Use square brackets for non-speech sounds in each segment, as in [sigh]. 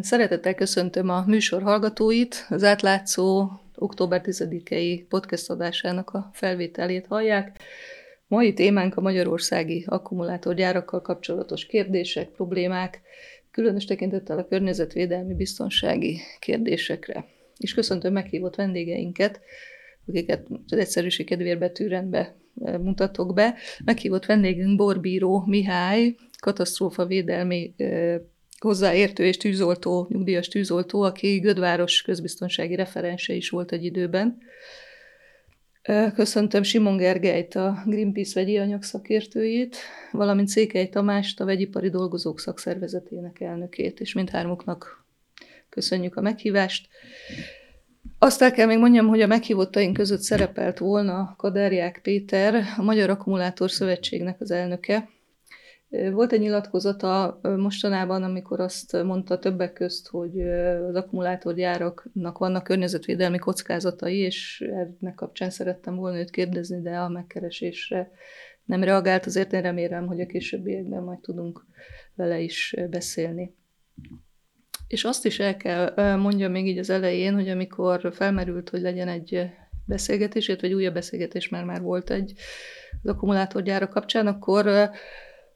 Szeretettel köszöntöm a műsor hallgatóit, az átlátszó október 10-i podcast adásának a felvételét hallják. Mai témánk a magyarországi akkumulátorgyárakkal kapcsolatos kérdések, problémák, különös tekintettel a környezetvédelmi biztonsági kérdésekre. És köszöntöm meghívott vendégeinket, akiket az egyszerűség kedvéért betűrendbe mutatok be. Meghívott vendégünk Borbíró Mihály, katasztrófa védelmi hozzáértő és tűzoltó, nyugdíjas tűzoltó, aki Gödváros közbiztonsági referense is volt egy időben. Köszöntöm Simon Gergelyt, a Greenpeace vegyi anyagszakértőjét, valamint Székely Tamást, a Vegyipari Dolgozók Szakszervezetének elnökét, és mindhármuknak köszönjük a meghívást. Azt el kell még mondjam, hogy a meghívottaink között szerepelt volna Kaderják Péter, a Magyar Akkumulátor Szövetségnek az elnöke, volt egy nyilatkozata mostanában, amikor azt mondta többek közt, hogy az akkumulátorgyáraknak vannak környezetvédelmi kockázatai, és ennek kapcsán szerettem volna őt kérdezni, de a megkeresésre nem reagált, azért én remélem, hogy a későbbiekben majd tudunk vele is beszélni. És azt is el kell mondjam még így az elején, hogy amikor felmerült, hogy legyen egy beszélgetés, illetve egy újabb beszélgetés, mert már volt egy az akkumulátorgyára kapcsán, akkor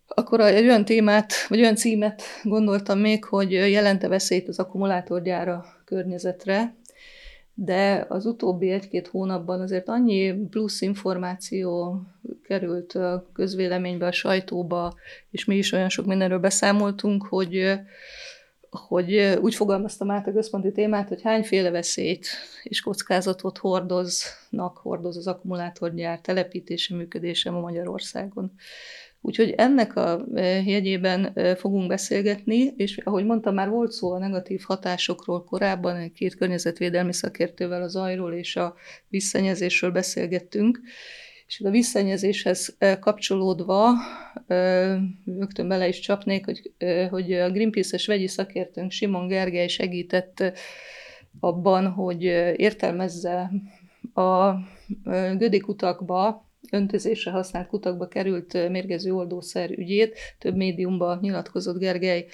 akkor egy olyan témát, vagy olyan címet gondoltam még, hogy jelente veszélyt az akkumulátorgyára környezetre, de az utóbbi egy-két hónapban azért annyi plusz információ került a közvéleménybe, a sajtóba, és mi is olyan sok mindenről beszámoltunk, hogy, hogy úgy fogalmaztam át a központi témát, hogy hányféle veszélyt és kockázatot hordoznak, hordoz az akkumulátorgyár telepítése, működése ma Magyarországon. Úgyhogy ennek a e, jegyében e, fogunk beszélgetni, és ahogy mondtam, már volt szó a negatív hatásokról korábban, két környezetvédelmi szakértővel az zajról és a visszanyezésről beszélgettünk, és a visszanyezéshez e, kapcsolódva rögtön bele is csapnék, hogy, hogy a Greenpeace-es vegyi szakértőnk Simon Gergely segített abban, hogy értelmezze a gödikutakba öntözésre használt kutakba került mérgező oldószer ügyét. Több médiumban nyilatkozott Gergely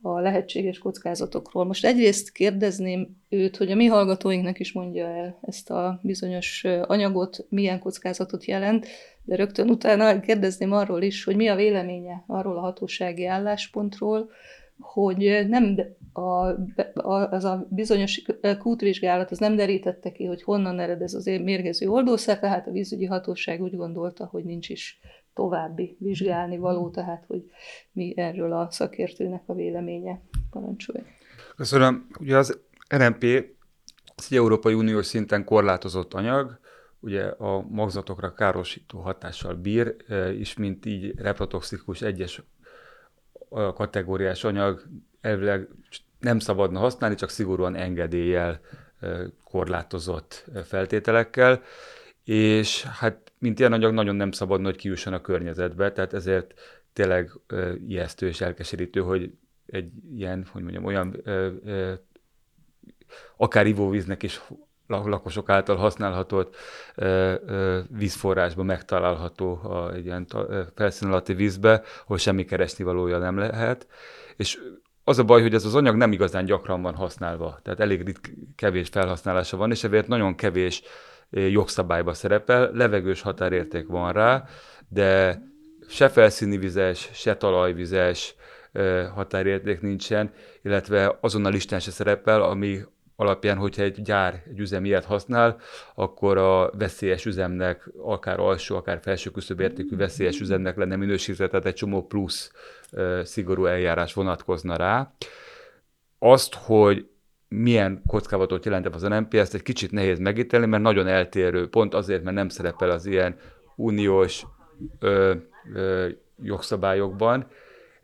a lehetséges kockázatokról. Most egyrészt kérdezném őt, hogy a mi hallgatóinknak is mondja el ezt a bizonyos anyagot, milyen kockázatot jelent, de rögtön utána kérdezném arról is, hogy mi a véleménye arról a hatósági álláspontról, hogy nem a, a, az a bizonyos kútvizsgálat az nem derítette ki, hogy honnan ered ez az mérgező oldószer, tehát a vízügyi hatóság úgy gondolta, hogy nincs is további vizsgálni való, tehát hogy mi erről a szakértőnek a véleménye. Parancsolja. Köszönöm. Ugye az RMP az egy Európai Uniós szinten korlátozott anyag, ugye a magzatokra károsító hatással bír, és mint így reprotoxikus egyes kategóriás anyag elvileg nem szabadna használni, csak szigorúan engedéllyel korlátozott feltételekkel, és hát mint ilyen anyag nagyon nem szabadna, hogy kijusson a környezetbe, tehát ezért tényleg ijesztő és elkeserítő, hogy egy ilyen, hogy mondjam, olyan akár ivóvíznek is lakosok által ö, vízforrásban megtalálható a, egy ilyen felszín alatti vízbe, ahol semmi keresni valója nem lehet. És az a baj, hogy ez az anyag nem igazán gyakran van használva, tehát elég ritk, kevés felhasználása van, és ezért nagyon kevés jogszabályba szerepel, levegős határérték van rá, de se felszíni vizes, se talajvizes határérték nincsen, illetve azon a listán se szerepel, ami alapján, hogyha egy gyár, egy üzem ilyet használ, akkor a veszélyes üzemnek, akár alsó, akár felső értékű veszélyes üzemnek lenne minősítve, tehát egy csomó plusz szigorú eljárás vonatkozna rá. Azt, hogy milyen kockávatot jelent az NMP, ezt egy kicsit nehéz megítélni, mert nagyon eltérő, pont azért, mert nem szerepel az ilyen uniós ö, ö, jogszabályokban,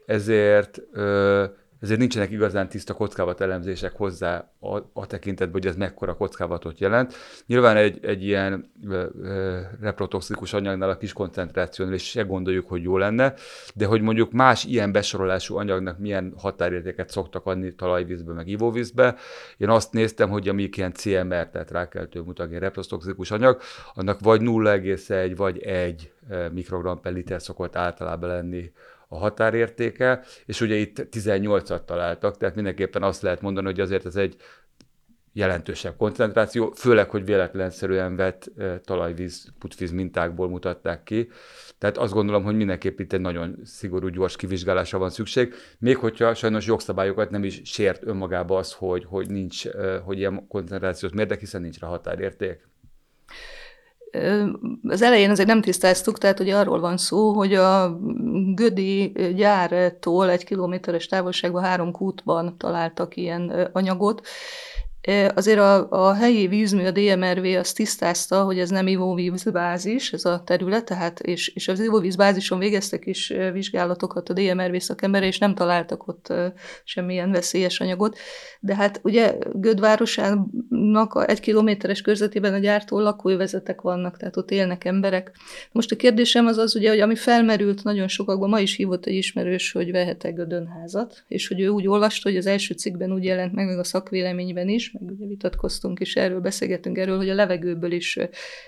ezért ö, ezért nincsenek igazán tiszta kockávat elemzések hozzá a, a tekintetben, hogy ez mekkora kockávatot jelent. Nyilván egy, egy ilyen ö, reprotoxikus anyagnál a kis koncentrációnál is se gondoljuk, hogy jó lenne, de hogy mondjuk más ilyen besorolású anyagnak milyen határértéket szoktak adni talajvízbe, meg ivóvízbe. Én azt néztem, hogy amik ilyen CMR, tehát rákeltő mutagén reprotoxikus anyag, annak vagy 0,1 vagy 1 mikrogram per liter szokott általában lenni a határértéke, és ugye itt 18-at találtak, tehát mindenképpen azt lehet mondani, hogy azért ez egy jelentősebb koncentráció, főleg, hogy véletlenszerűen vett talajvíz, putvíz mintákból mutatták ki. Tehát azt gondolom, hogy mindenképp itt egy nagyon szigorú, gyors kivizsgálásra van szükség, még hogyha sajnos jogszabályokat nem is sért önmagába az, hogy, hogy nincs, hogy ilyen koncentrációs mérdek, hiszen nincs rá határérték. Az elején azért nem tisztáztuk, tehát hogy arról van szó, hogy a Gödi gyártól egy kilométeres távolságban három kútban találtak ilyen anyagot, Azért a, a helyi vízmű, a DMRV azt tisztázta, hogy ez nem ivóvízbázis, ez a terület, tehát, és, és az ivóvízbázison végeztek is vizsgálatokat a DMRV szakemberre, és nem találtak ott semmilyen veszélyes anyagot. De hát ugye Gödvárosának a egy kilométeres körzetében a gyártó lakóövezetek vannak, tehát ott élnek emberek. Most a kérdésem az az, ugye, hogy ami felmerült nagyon sokakban, ma is hívott egy ismerős, hogy vehet-e Gödönházat, és hogy ő úgy olvasta, hogy az első cikkben úgy jelent meg, meg a szakvéleményben is, meg ugye vitatkoztunk is erről, beszélgetünk erről, hogy a levegőből is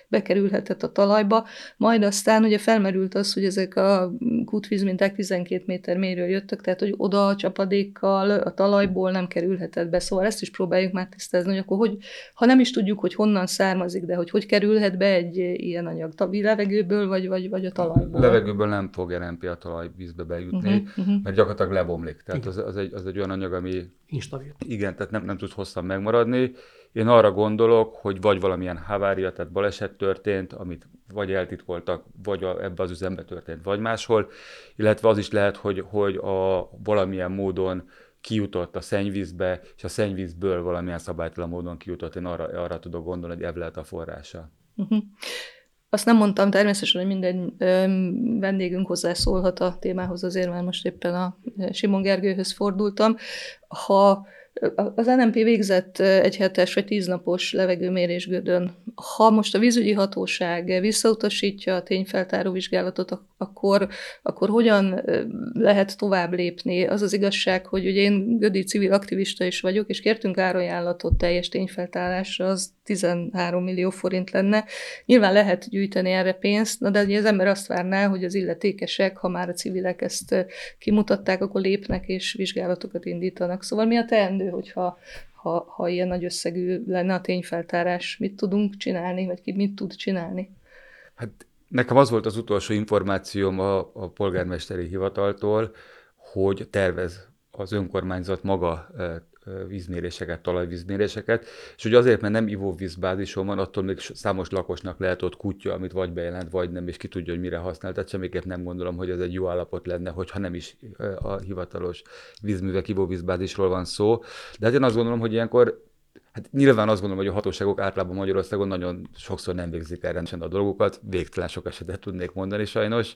bekerülhetett a talajba. Majd aztán ugye felmerült az, hogy ezek a kútvízminták 12 méter mélyről jöttek, tehát hogy oda a csapadékkal a talajból nem kerülhetett be. Szóval ezt is próbáljuk már tisztázni, hogy akkor hogy, ha nem is tudjuk, hogy honnan származik, de hogy hogy kerülhet be egy ilyen anyag, tabi levegőből, vagy, vagy, vagy a talajból. Levegőből nem fog RMP a talajvízbe bejutni, uh-huh, uh-huh. mert gyakorlatilag lebomlik. Tehát az, az, egy, az egy olyan anyag, ami... Instabil. Igen, tehát nem, nem tud hosszan megmaradni. Én arra gondolok, hogy vagy valamilyen havária, tehát baleset történt, amit vagy eltitkoltak, vagy ebbe az üzembe történt, vagy máshol, illetve az is lehet, hogy, hogy a valamilyen módon kijutott a szennyvízbe, és a szennyvízből valamilyen szabálytalan módon kijutott. Én arra, arra tudok gondolni, hogy ebből lehet a forrása. Uh-huh. Azt nem mondtam természetesen, hogy minden vendégünk hozzászólhat a témához, azért már most éppen a Simon Gergőhöz fordultam. Ha az NMP végzett egy hetes vagy tíznapos levegőmérés Gödön. Ha most a vízügyi hatóság visszautasítja a tényfeltáró vizsgálatot, akkor, akkor hogyan lehet tovább lépni? Az az igazság, hogy ugye én Gödi civil aktivista is vagyok, és kértünk árajánlatot teljes tényfeltárásra, az 13 millió forint lenne. Nyilván lehet gyűjteni erre pénzt, de ugye az ember azt várná, hogy az illetékesek, ha már a civilek ezt kimutatták, akkor lépnek és vizsgálatokat indítanak. Szóval mi a teendő, hogyha ha, ha ilyen nagy összegű lenne a tényfeltárás, mit tudunk csinálni, vagy ki mit tud csinálni? Hát nekem az volt az utolsó információm a, a polgármesteri hivataltól, hogy tervez az önkormányzat maga vízméréseket, talajvízméréseket, és hogy azért, mert nem ivóvízbázison van, attól még számos lakosnak lehet ott kutya, amit vagy bejelent, vagy nem, és ki tudja, hogy mire használ. Tehát semmiképp nem gondolom, hogy ez egy jó állapot lenne, hogyha nem is a hivatalos vízművek ivóvízbázisról van szó. De hát én azt gondolom, hogy ilyenkor Hát nyilván azt gondolom, hogy a hatóságok általában Magyarországon nagyon sokszor nem végzik el rendesen a dolgokat, végtelen sok esetet tudnék mondani sajnos.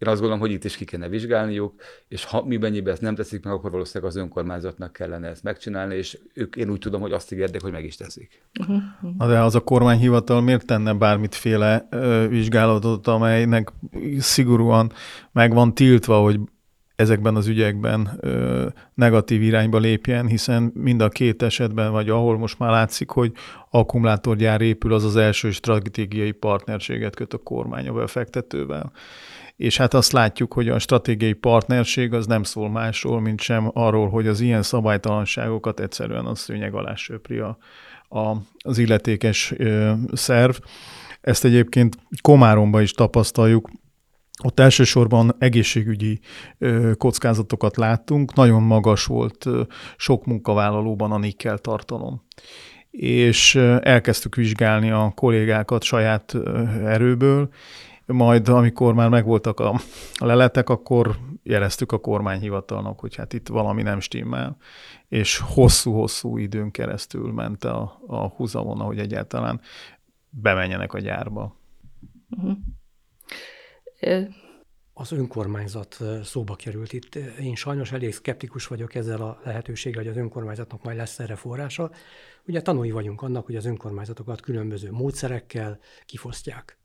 Én azt gondolom, hogy itt is ki kéne vizsgálniuk, és ha mi mennyiben ezt nem teszik meg, akkor valószínűleg az önkormányzatnak kellene ezt megcsinálni, és ők, én úgy tudom, hogy azt ígérték, hogy meg is teszik. Na de az a kormányhivatal miért tenne bármitféle ö, vizsgálatot, amelynek szigorúan meg van tiltva, hogy ezekben az ügyekben ö, negatív irányba lépjen, hiszen mind a két esetben, vagy ahol most már látszik, hogy akkumulátorgyár épül, az az első stratégiai partnerséget köt a kormány a befektetővel és hát azt látjuk, hogy a stratégiai partnerség az nem szól másról, mint sem arról, hogy az ilyen szabálytalanságokat egyszerűen a szőnyeg alá söpri a, a, az illetékes ö, szerv. Ezt egyébként Komáromban is tapasztaljuk, ott elsősorban egészségügyi kockázatokat láttunk, nagyon magas volt sok munkavállalóban a nikkel tartalom. És elkezdtük vizsgálni a kollégákat saját erőből, majd amikor már megvoltak a, a leletek, akkor jeleztük a kormányhivatalnak, hogy hát itt valami nem stimmel, és hosszú-hosszú időn keresztül ment a, a húzavona, hogy egyáltalán bemenjenek a gyárba. Uh-huh. Az önkormányzat szóba került itt. Én sajnos elég szkeptikus vagyok ezzel a lehetőséggel, hogy az önkormányzatnak majd lesz erre forrása. Ugye tanulni vagyunk annak, hogy az önkormányzatokat különböző módszerekkel kifosztják.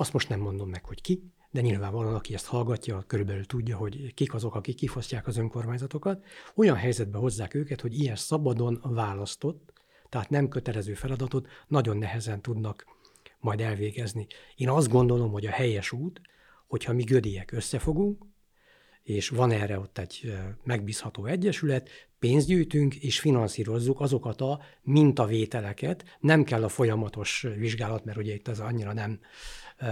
Azt most nem mondom meg, hogy ki, de nyilvánvalóan, aki ezt hallgatja, körülbelül tudja, hogy kik azok, akik kifosztják az önkormányzatokat. Olyan helyzetbe hozzák őket, hogy ilyen szabadon választott, tehát nem kötelező feladatot nagyon nehezen tudnak majd elvégezni. Én azt gondolom, hogy a helyes út, hogyha mi gödiek összefogunk, és van erre ott egy megbízható egyesület, pénzt gyűjtünk és finanszírozzuk azokat a mintavételeket. Nem kell a folyamatos vizsgálat, mert ugye itt az annyira nem,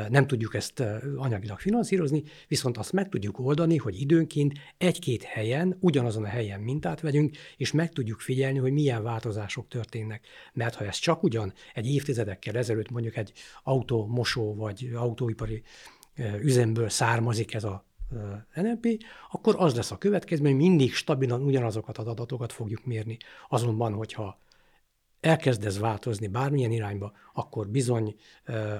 nem tudjuk ezt anyagilag finanszírozni, viszont azt meg tudjuk oldani, hogy időnként egy-két helyen, ugyanazon a helyen mintát vegyünk, és meg tudjuk figyelni, hogy milyen változások történnek. Mert ha ez csak ugyan egy évtizedekkel ezelőtt mondjuk egy autómosó vagy autóipari üzemből származik ez a NLP, akkor az lesz a következmény, hogy mindig stabilan ugyanazokat az adatokat fogjuk mérni. Azonban, hogyha elkezd ez változni bármilyen irányba, akkor bizony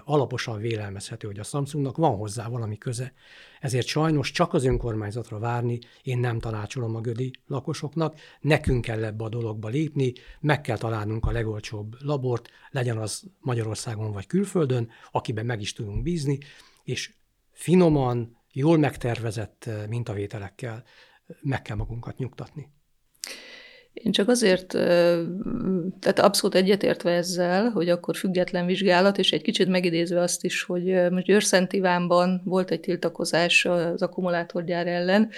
alaposan vélelmezhető, hogy a Samsungnak van hozzá valami köze. Ezért sajnos csak az önkormányzatra várni én nem tanácsolom a gödi lakosoknak, nekünk kell ebbe a dologba lépni, meg kell találnunk a legolcsóbb labort, legyen az Magyarországon vagy külföldön, akiben meg is tudunk bízni, és finoman, jól megtervezett mintavételekkel meg kell magunkat nyugtatni. Én csak azért, tehát abszolút egyetértve ezzel, hogy akkor független vizsgálat, és egy kicsit megidézve azt is, hogy most Győrszent Ivánban volt egy tiltakozás az akkumulátorgyár ellen,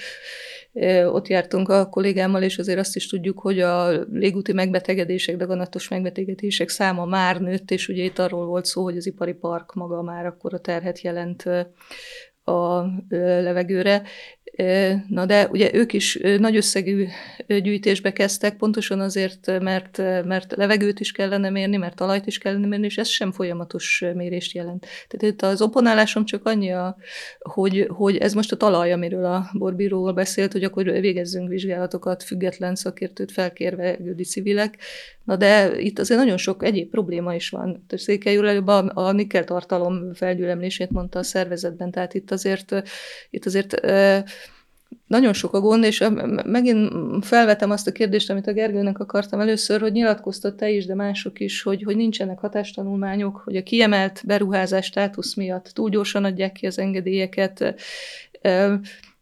ott jártunk a kollégámmal, és azért azt is tudjuk, hogy a légúti megbetegedések, daganatos megbetegedések száma már nőtt, és ugye itt arról volt szó, hogy az ipari park maga már akkor a terhet jelent a levegőre. Na de ugye ők is nagy összegű gyűjtésbe kezdtek, pontosan azért, mert, mert levegőt is kellene mérni, mert talajt is kellene mérni, és ez sem folyamatos mérést jelent. Tehát itt az oponálásom csak annyi, a, hogy, hogy ez most a talaj, amiről a borbíróval beszélt, hogy akkor végezzünk vizsgálatokat független szakértőt felkérve gődi civilek. Na de itt azért nagyon sok egyéb probléma is van. Székely úr előbb a, a nikkel tartalom felgyűlemlését mondta a szervezetben, tehát itt azért, itt azért nagyon sok a gond, és megint felvetem azt a kérdést, amit a Gergőnek akartam először, hogy nyilatkoztat te is, de mások is, hogy, hogy nincsenek hatástanulmányok, hogy a kiemelt beruházás státusz miatt túl gyorsan adják ki az engedélyeket,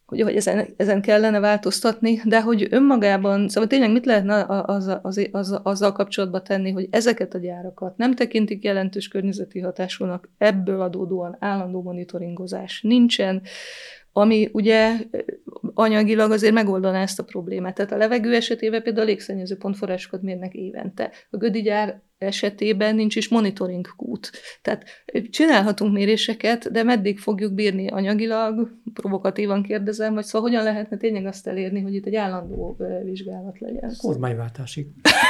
hogy, hogy ezen, ezen kellene változtatni, de hogy önmagában, szóval tényleg mit lehetne az, az, az, azzal kapcsolatban tenni, hogy ezeket a gyárakat nem tekintik jelentős környezeti hatásúnak, ebből adódóan állandó monitoringozás nincsen, ami ugye anyagilag azért megoldaná ezt a problémát. Tehát a levegő esetében például a légszennyező pontforrásokat mérnek évente. A gödigyár esetében nincs is monitoring kút. Tehát csinálhatunk méréseket, de meddig fogjuk bírni anyagilag, provokatívan kérdezem, vagy szóval hogyan lehetne tényleg azt elérni, hogy itt egy állandó vizsgálat legyen. Kormányváltásig.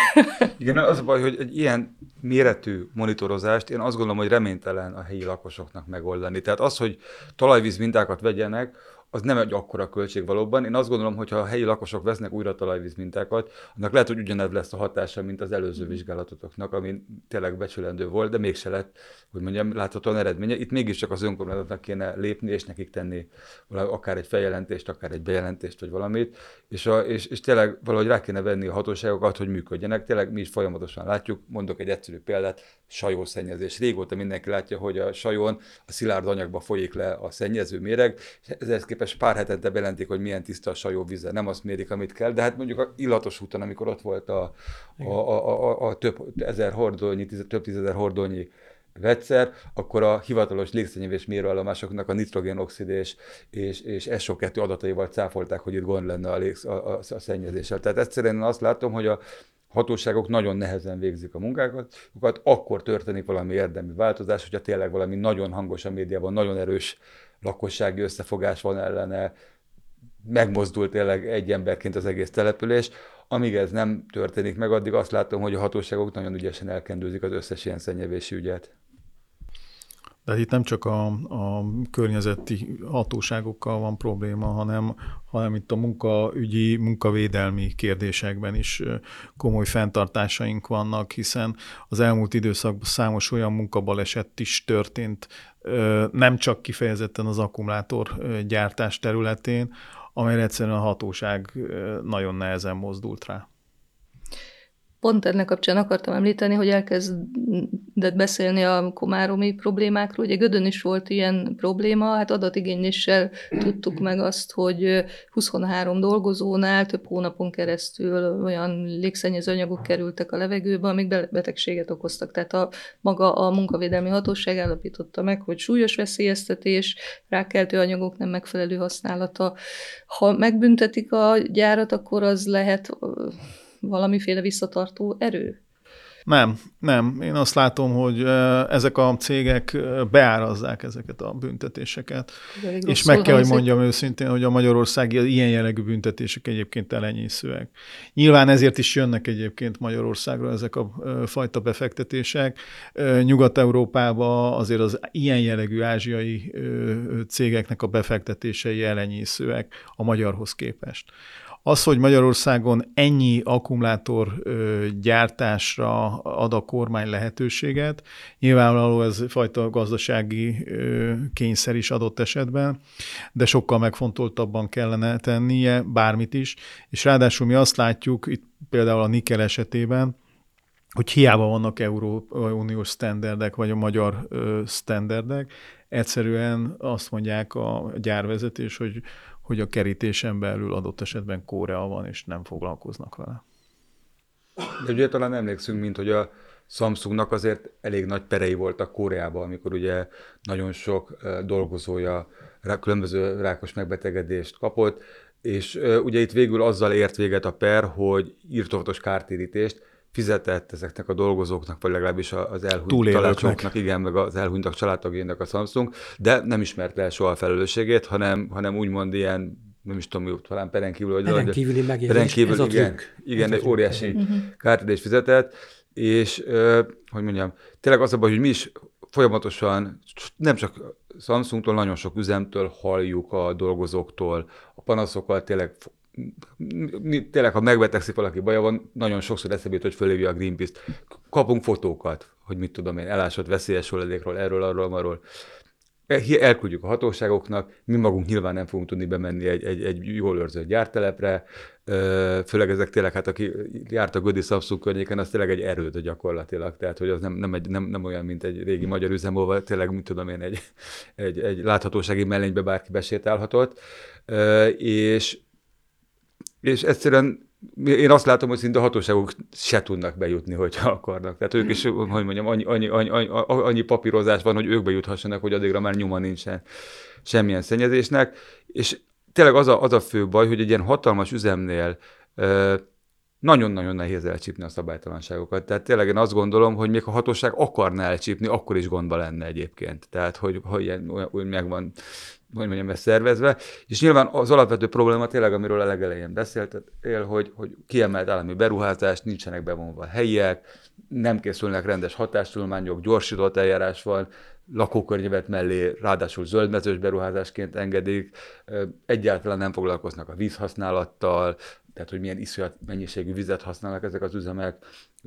[laughs] Igen, az a baj, hogy egy ilyen méretű monitorozást én azt gondolom, hogy reménytelen a helyi lakosoknak megoldani. Tehát az, hogy talajvíz mintákat vegyenek, az nem egy akkora költség valóban. Én azt gondolom, hogy ha a helyi lakosok vesznek újra talajvíz mintákat, annak lehet, hogy ugyanez lesz a hatása, mint az előző vizsgálatotoknak, ami tényleg becsülendő volt, de mégse lett, hogy mondjam, láthatóan eredménye. Itt mégiscsak az önkormányzatnak kéne lépni, és nekik tenni akár egy feljelentést, akár egy bejelentést, vagy valamit, és, a, és, és tényleg valahogy rá kéne venni a hatóságokat, hogy működjenek. Tényleg mi is folyamatosan látjuk, mondok egy egyszerű példát, sajószennyezés. Régóta mindenki látja, hogy a sajón a szilárd anyagba folyik le a szennyező méreg, és ezzel képest pár hetente bejelentik, hogy milyen tiszta a sajó vize. Nem azt mérik, amit kell, de hát mondjuk a illatos úton, amikor ott volt a, a, a, a, a több ezer hordolnyi, több tízezer hordolnyi vegyszer, akkor a hivatalos légszennyezés mérőállomásoknak a nitrogénoxid és, és, és SO2 adataival cáfolták, hogy itt gond lenne a, légsz, a, a, a szennyezéssel. Tehát egyszerűen azt látom, hogy a hatóságok nagyon nehezen végzik a munkákat, akkor történik valami érdemi változás, hogyha tényleg valami nagyon hangos a médiában, nagyon erős lakossági összefogás van ellene, megmozdult tényleg egy emberként az egész település. Amíg ez nem történik meg, addig azt látom, hogy a hatóságok nagyon ügyesen elkendőzik az összes ilyen szennyevési ügyet. De itt nem csak a, a környezeti hatóságokkal van probléma, hanem, hanem itt a munkaügyi, munkavédelmi kérdésekben is komoly fenntartásaink vannak, hiszen az elmúlt időszakban számos olyan munkabaleset is történt, nem csak kifejezetten az akkumulátor gyártás területén, amelyre egyszerűen a hatóság nagyon nehezen mozdult rá. Pont ennek kapcsán akartam említeni, hogy elkezdett beszélni a komáromi problémákról. Ugye Gödön is volt ilyen probléma, hát adatigényléssel tudtuk meg azt, hogy 23 dolgozónál több hónapon keresztül olyan légszennyező anyagok kerültek a levegőbe, amik betegséget okoztak. Tehát a, maga a munkavédelmi hatóság állapította meg, hogy súlyos veszélyeztetés, rákeltő anyagok nem megfelelő használata. Ha megbüntetik a gyárat, akkor az lehet valamiféle visszatartó erő? Nem, nem. Én azt látom, hogy ezek a cégek beárazzák ezeket a büntetéseket. És meg kell, hogy mondjam őszintén, hogy a magyarországi ilyen jellegű büntetések egyébként elenyészőek. Nyilván ezért is jönnek egyébként Magyarországra ezek a fajta befektetések. Nyugat-Európában azért az ilyen jellegű ázsiai cégeknek a befektetései elenyészőek a magyarhoz képest. Az, hogy Magyarországon ennyi akkumulátor gyártásra ad a kormány lehetőséget, nyilvánvaló ez fajta gazdasági kényszer is adott esetben, de sokkal megfontoltabban kellene tennie bármit is, és ráadásul mi azt látjuk, itt például a Nikel esetében, hogy hiába vannak Európai Uniós standardek, vagy a magyar standardek, egyszerűen azt mondják a gyárvezetés, hogy hogy a kerítésen belül adott esetben Korea van, és nem foglalkoznak vele. De ugye talán emlékszünk, mint hogy a Samsungnak azért elég nagy perei voltak Koreában, amikor ugye nagyon sok dolgozója különböző rákos megbetegedést kapott, és ugye itt végül azzal ért véget a per, hogy írtóvatos kártérítést fizetett ezeknek a dolgozóknak, vagy legalábbis az elhunyt családoknak, igen, meg az elhunytak családtagjainak a Samsung, de nem ismerte el soha a felelősségét, hanem, hanem úgymond ilyen nem is tudom, talán peren kívül, vagy peren kívüli peren kívül, ez igen, igen, egy óriási uh-huh. kártérést fizetett, és hogy mondjam, tényleg az a baj, hogy mi is folyamatosan, nem csak Samsungtól, nagyon sok üzemtől halljuk a dolgozóktól, a panaszokkal tényleg tényleg, ha megbetegszik valaki baja van, nagyon sokszor eszébe hogy fölhívja a Greenpeace-t. Kapunk fotókat, hogy mit tudom én, elásott veszélyes hulladékról, erről, arról, arról. Elküldjük a hatóságoknak, mi magunk nyilván nem fogunk tudni bemenni egy, egy, egy jól őrzött gyártelepre, főleg ezek tényleg, hát aki járt a Gödi Samsung környéken, az tényleg egy erőd gyakorlatilag, tehát hogy az nem, nem, egy, nem, nem olyan, mint egy régi magyar üzem, ahol tényleg, mit tudom én, egy, egy, egy láthatósági mellénybe bárki besétálhatott, és és egyszerűen én azt látom, hogy szinte a hatóságok se tudnak bejutni, hogyha akarnak. Tehát ők is, hogy mondjam, annyi, annyi, annyi, annyi papírozás van, hogy ők bejuthassanak, hogy addigra már nyoma nincsen semmilyen szennyezésnek. És tényleg az a, az a fő baj, hogy egy ilyen hatalmas üzemnél nagyon-nagyon nehéz elcsípni a szabálytalanságokat. Tehát tényleg én azt gondolom, hogy még a hatóság akarná elcsípni, akkor is gondba lenne egyébként. Tehát, hogy, hogy ilyen, úgy megvan hogy mondjam, ezt szervezve, és nyilván az alapvető probléma tényleg, amiről a legelején beszéltél, hogy, hogy kiemelt állami beruházás, nincsenek bevonva helyiek, nem készülnek rendes hatástulmányok, gyorsított eljárás van, lakókörnyevet mellé ráadásul zöldmezős beruházásként engedik, egyáltalán nem foglalkoznak a vízhasználattal, tehát hogy milyen iszonyat mennyiségű vizet használnak ezek az üzemek,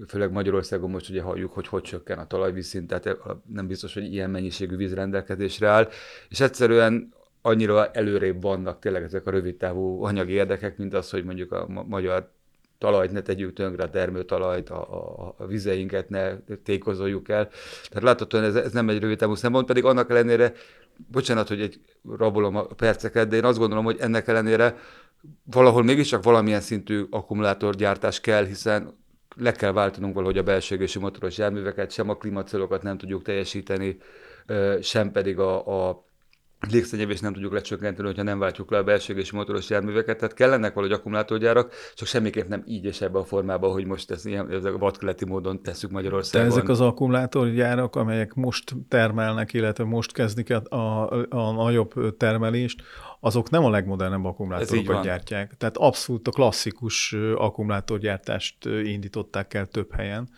főleg Magyarországon most ugye halljuk, hogy hogy csökken a talajvízszint, tehát nem biztos, hogy ilyen mennyiségű víz rendelkezésre áll, és egyszerűen annyira előrébb vannak tényleg ezek a rövidtávú anyagi érdekek, mint az, hogy mondjuk a magyar talajt ne tegyük tönkre, a termőtalajt, a, a, a vizeinket ne tékozoljuk el. Tehát láthatóan ez, ez nem egy rövid távú szempont, pedig annak ellenére, bocsánat, hogy egy rabolom a perceket, de én azt gondolom, hogy ennek ellenére valahol mégiscsak valamilyen szintű akkumulátorgyártás kell, hiszen le kell váltanunk valahogy a belső motoros járműveket, sem a klímacélokat nem tudjuk teljesíteni, sem pedig a, a légszennyevést nem tudjuk lecsökkenteni, hogyha nem váltjuk le a belső motoros járműveket. Tehát kellenek valahogy akkumulátorgyárak, csak semmiképp nem így és ebben a formában, hogy most ezt ilyen ez a vadkeleti módon tesszük Magyarországon. De ezek az akkumulátorgyárak, amelyek most termelnek, illetve most kezdik a, a, a nagyobb termelést, azok nem a legmodernebb akkumulátorokat gyártják. Tehát abszolút a klasszikus akkumulátorgyártást indították el több helyen,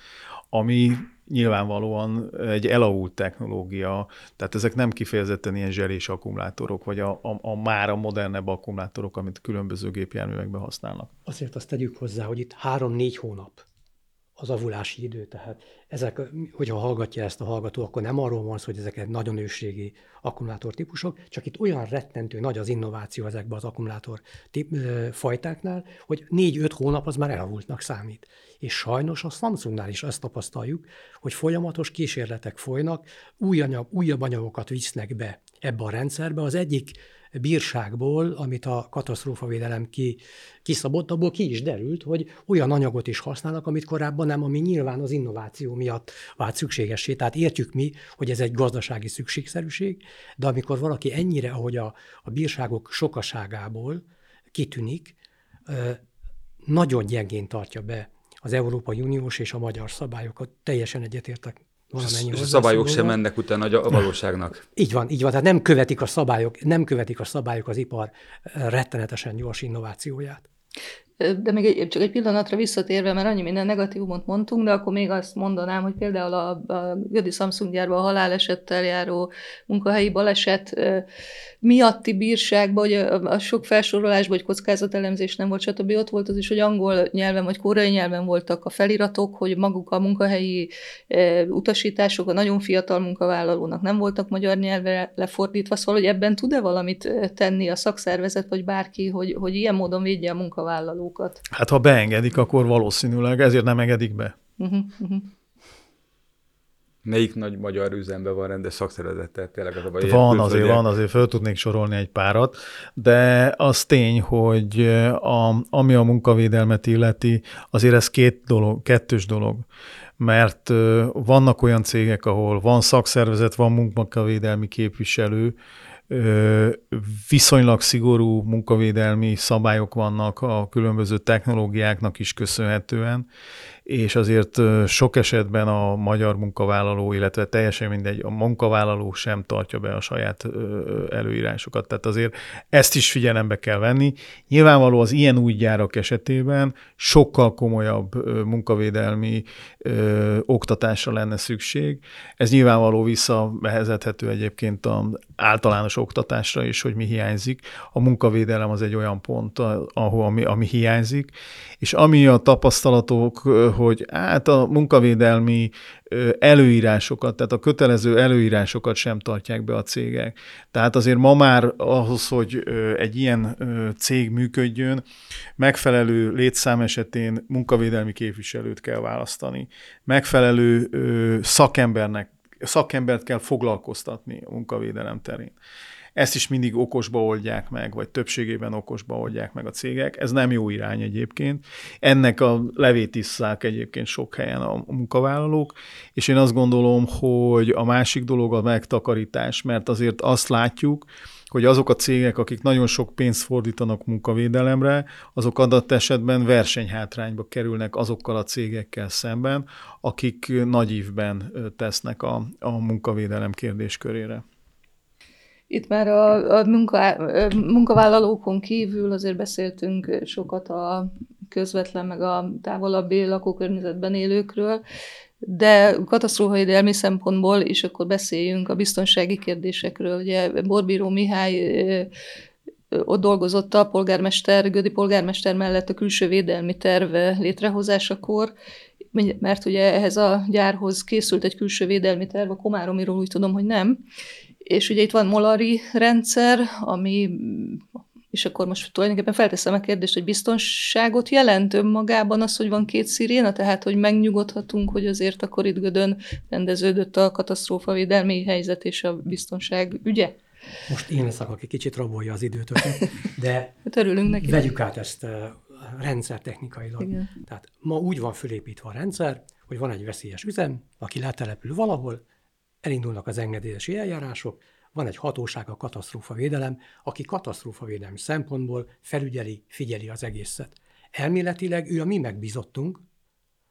ami nyilvánvalóan egy elavult technológia, tehát ezek nem kifejezetten ilyen zselés akkumulátorok, vagy a, a, a már a modernebb akkumulátorok, amit különböző gépjárművekben használnak. Azért azt tegyük hozzá, hogy itt három-négy hónap az avulási idő. Tehát ezek, hogyha hallgatja ezt a hallgató, akkor nem arról van szó, hogy ezek nagyon ősrégi akkumulátortípusok, csak itt olyan rettentő nagy az innováció ezekben az akkumulátor tip, fajtáknál, hogy négy-öt hónap az már elavultnak számít. És sajnos a Samsungnál is ezt tapasztaljuk, hogy folyamatos kísérletek folynak, új anyag, újabb anyagokat visznek be ebbe a rendszerbe. Az egyik bírságból, amit a katasztrófavédelem ki, kiszabott, abból ki is derült, hogy olyan anyagot is használnak, amit korábban nem, ami nyilván az innováció miatt vált szükségessé. Tehát értjük mi, hogy ez egy gazdasági szükségszerűség, de amikor valaki ennyire, ahogy a, a bírságok sokaságából kitűnik, nagyon gyengén tartja be az Európai Uniós és a magyar szabályokat. Teljesen egyetértek valamennyi És a szabályok sem mennek utána a valóságnak. Így van, így van. Tehát nem követik a szabályok, nem követik a szabályok az ipar rettenetesen gyors innovációját. De még egy, csak egy pillanatra visszatérve, mert annyi minden negatívumot mondtunk, de akkor még azt mondanám, hogy például a, a Gödi Samsung gyárban a halálesettel járó munkahelyi baleset miatti bírságban, hogy a, a sok felsorolásban, hogy kockázatelemzés nem volt, stb. ott volt az is, hogy angol nyelven vagy koreai nyelven voltak a feliratok, hogy maguk a munkahelyi e, utasítások a nagyon fiatal munkavállalónak nem voltak magyar nyelvre lefordítva, szóval, hogy ebben tud-e valamit tenni a szakszervezet, vagy bárki, hogy, hogy ilyen módon védje a munkavállalókat? Hát ha beengedik, akkor valószínűleg ezért nem engedik be. Uh-huh, uh-huh. Melyik nagy magyar üzemben van rendes szakszervezettel tényleg az a baj? Van azért, van azért, föl tudnék sorolni egy párat, de az tény, hogy a, ami a munkavédelmet illeti, azért ez két dolog, kettős dolog mert vannak olyan cégek, ahol van szakszervezet, van munkavédelmi képviselő, viszonylag szigorú munkavédelmi szabályok vannak a különböző technológiáknak is köszönhetően, és azért sok esetben a magyar munkavállaló, illetve teljesen mindegy, a munkavállaló sem tartja be a saját előírásokat. Tehát azért ezt is figyelembe kell venni. Nyilvánvaló az ilyen új gyárak esetében sokkal komolyabb munkavédelmi ö, oktatásra lenne szükség. Ez nyilvánvaló visszavezethető egyébként az általános oktatásra is, hogy mi hiányzik. A munkavédelem az egy olyan pont, ahol ami, ami hiányzik, és ami a tapasztalatok, hogy hát a munkavédelmi előírásokat, tehát a kötelező előírásokat sem tartják be a cégek. Tehát azért ma már ahhoz, hogy egy ilyen cég működjön, megfelelő létszám esetén munkavédelmi képviselőt kell választani. Megfelelő szakembernek, szakembert kell foglalkoztatni a munkavédelem terén. Ezt is mindig okosba oldják meg, vagy többségében okosba oldják meg a cégek. Ez nem jó irány egyébként. Ennek a levét isszák egyébként sok helyen a munkavállalók, és én azt gondolom, hogy a másik dolog a megtakarítás, mert azért azt látjuk, hogy azok a cégek, akik nagyon sok pénzt fordítanak munkavédelemre, azok adott esetben versenyhátrányba kerülnek azokkal a cégekkel szemben, akik nagy ívben tesznek a, a munkavédelem kérdéskörére. Itt már a, a munka, munkavállalókon kívül azért beszéltünk sokat a közvetlen, meg a távolabbi lakókörnyezetben élőkről, de katasztrófavédelmi szempontból is akkor beszéljünk a biztonsági kérdésekről. Ugye Borbíró Mihály ott dolgozott a polgármester, Gödi polgármester mellett a külső védelmi terv létrehozásakor, mert ugye ehhez a gyárhoz készült egy külső védelmi terv, a Komáromiról úgy tudom, hogy nem, és ugye itt van molari rendszer, ami, és akkor most tulajdonképpen felteszem a kérdést, hogy biztonságot jelent önmagában az, hogy van két sziréna, tehát hogy megnyugodhatunk, hogy azért akkor itt Gödön rendeződött a katasztrófavédelmi helyzet és a biztonság ügye? Most én leszek, aki kicsit rabolja az időt, de [laughs] hát örülünk neki. vegyük át ezt rendszer technikailag. Igen. Tehát ma úgy van fölépítve a rendszer, hogy van egy veszélyes üzem, aki letelepül valahol, elindulnak az engedélyesi eljárások, van egy hatóság, a katasztrófavédelem, aki katasztrófavédelmi szempontból felügyeli, figyeli az egészet. Elméletileg ő a mi megbízottunk,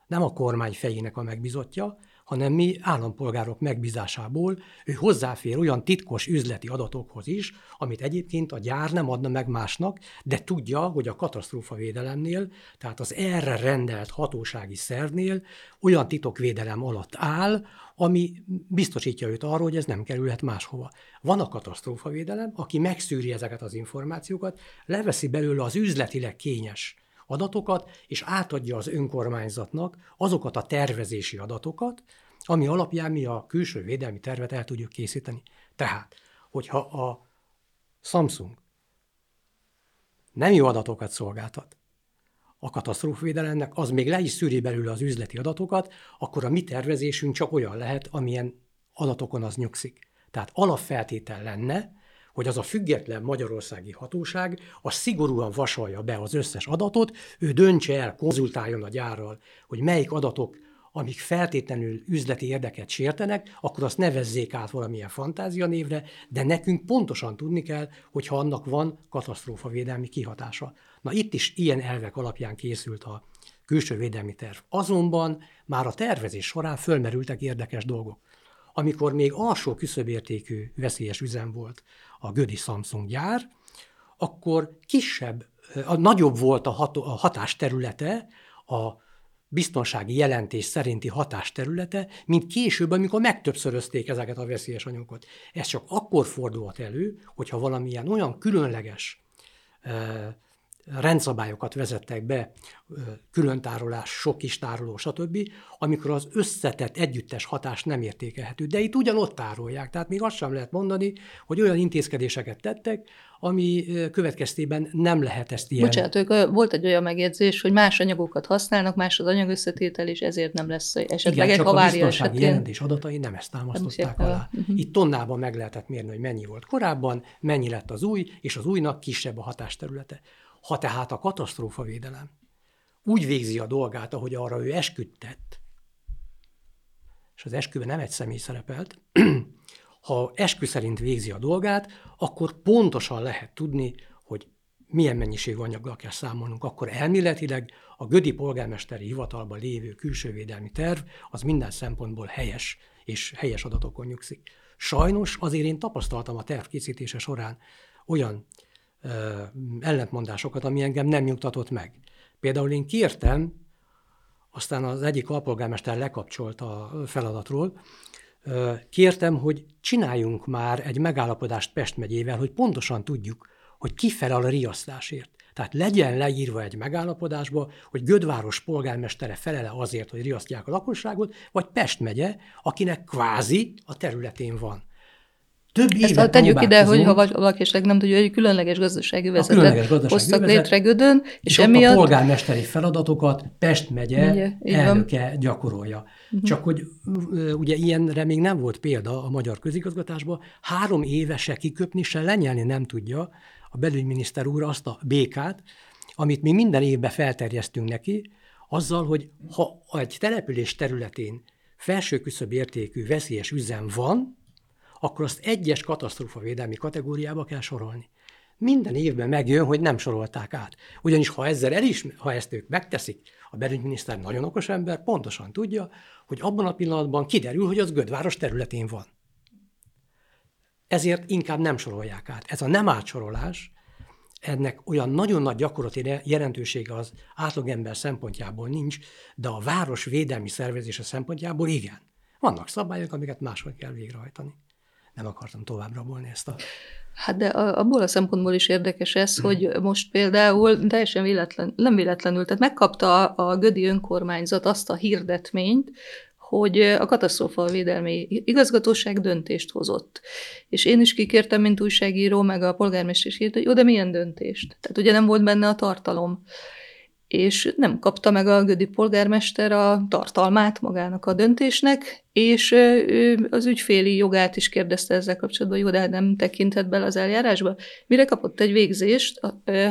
nem a kormány fejének a megbizotja, hanem mi állampolgárok megbízásából ő hozzáfér olyan titkos üzleti adatokhoz is, amit egyébként a gyár nem adna meg másnak, de tudja, hogy a katasztrófavédelemnél, tehát az erre rendelt hatósági szervnél olyan titokvédelem alatt áll, ami biztosítja őt arról, hogy ez nem kerülhet máshova. Van a katasztrófavédelem, aki megszűri ezeket az információkat, leveszi belőle az üzletileg kényes adatokat, és átadja az önkormányzatnak azokat a tervezési adatokat, ami alapján mi a külső védelmi tervet el tudjuk készíteni. Tehát, hogyha a Samsung nem jó adatokat szolgáltat, a katasztrófavédelemnek, az még le is szűri belül az üzleti adatokat, akkor a mi tervezésünk csak olyan lehet, amilyen adatokon az nyugszik. Tehát alapfeltétel lenne, hogy az a független magyarországi hatóság az szigorúan vasalja be az összes adatot, ő döntse el, konzultáljon a gyárral, hogy melyik adatok amik feltétlenül üzleti érdeket sértenek, akkor azt nevezzék át valamilyen fantázia névre, de nekünk pontosan tudni kell, hogyha annak van katasztrófavédelmi kihatása. Na itt is ilyen elvek alapján készült a külső védelmi terv. Azonban már a tervezés során fölmerültek érdekes dolgok. Amikor még alsó küszöbértékű veszélyes üzem volt a Gödi Samsung gyár, akkor kisebb, a nagyobb volt a, hat, a hatásterülete a biztonsági jelentés szerinti hatásterülete, mint később, amikor megtöbbszörözték ezeket a veszélyes anyagokat. Ez csak akkor fordulhat elő, hogyha valamilyen olyan különleges rendszabályokat vezettek be, külön tárolás, sok is tároló, stb., amikor az összetett együttes hatás nem értékelhető. De itt ugyanott tárolják, tehát még azt sem lehet mondani, hogy olyan intézkedéseket tettek, ami következtében nem lehet ezt ilyen... Bocsánat, ők, volt egy olyan megjegyzés, hogy más anyagokat használnak, más az anyagösszetétel, és ezért nem lesz esetleg Igen, egy csak havária esetén. jelentés adatai nem ezt támasztották Nem alá. Uh-huh. Itt tonnában meg lehetett mérni, hogy mennyi volt korábban, mennyi lett az új, és az újnak kisebb a hatásterülete. Ha tehát a katasztrófavédelem úgy végzi a dolgát, ahogy arra ő esküdtett, és az esküben nem egy személy szerepelt, [clears throat] ha eskü szerint végzi a dolgát, akkor pontosan lehet tudni, hogy milyen mennyiségű anyaggal kell számolnunk. Akkor elméletileg a Gödi polgármesteri hivatalban lévő külsővédelmi terv az minden szempontból helyes, és helyes adatokon nyugszik. Sajnos azért én tapasztaltam a terv készítése során olyan ellentmondásokat, ami engem nem nyugtatott meg. Például én kértem, aztán az egyik alpolgármester lekapcsolt a feladatról, kértem, hogy csináljunk már egy megállapodást Pest megyével, hogy pontosan tudjuk, hogy ki felel a riasztásért. Tehát legyen leírva egy megállapodásba, hogy Gödváros polgármestere felele azért, hogy riasztják a lakosságot, vagy Pest megye, akinek kvázi a területén van. Több Ezt ha tegyük ide, hogy ha valaki esetleg nem tudja, hogy egy különleges gazdasági övezetet hoztak létre Gödön, és, és emiatt... a polgármesteri feladatokat Pest megye, megye elnöke gyakorolja. Uh-huh. Csak hogy ugye ilyenre még nem volt példa a magyar közigazgatásban, három éve se kiköpni, se lenyelni nem tudja a belügyminiszter úr azt a békát, amit mi minden évben felterjesztünk neki, azzal, hogy ha egy település területén felső küszöbb értékű veszélyes üzem van, akkor azt egyes katasztrófavédelmi kategóriába kell sorolni. Minden évben megjön, hogy nem sorolták át. Ugyanis ha ezzel el is, ha ezt ők megteszik, a belügyminiszter nagyon okos ember, pontosan tudja, hogy abban a pillanatban kiderül, hogy az Gödváros területén van. Ezért inkább nem sorolják át. Ez a nem átsorolás, ennek olyan nagyon nagy gyakorlati jelentősége az átlagember szempontjából nincs, de a város védelmi szervezése szempontjából igen. Vannak szabályok, amiket máshol kell végrehajtani nem akartam tovább rabolni ezt a... Hát de abból a szempontból is érdekes ez, hogy most például teljesen véletlen, nem véletlenül, tehát megkapta a Gödi önkormányzat azt a hirdetményt, hogy a katasztrófa védelmi igazgatóság döntést hozott. És én is kikértem, mint újságíró, meg a polgármester is írt, hogy jó, de milyen döntést? Tehát ugye nem volt benne a tartalom és nem kapta meg a Gödi polgármester a tartalmát magának a döntésnek, és ő az ügyféli jogát is kérdezte ezzel kapcsolatban, jó, de hát nem tekintett bele az eljárásba. Mire kapott egy végzést,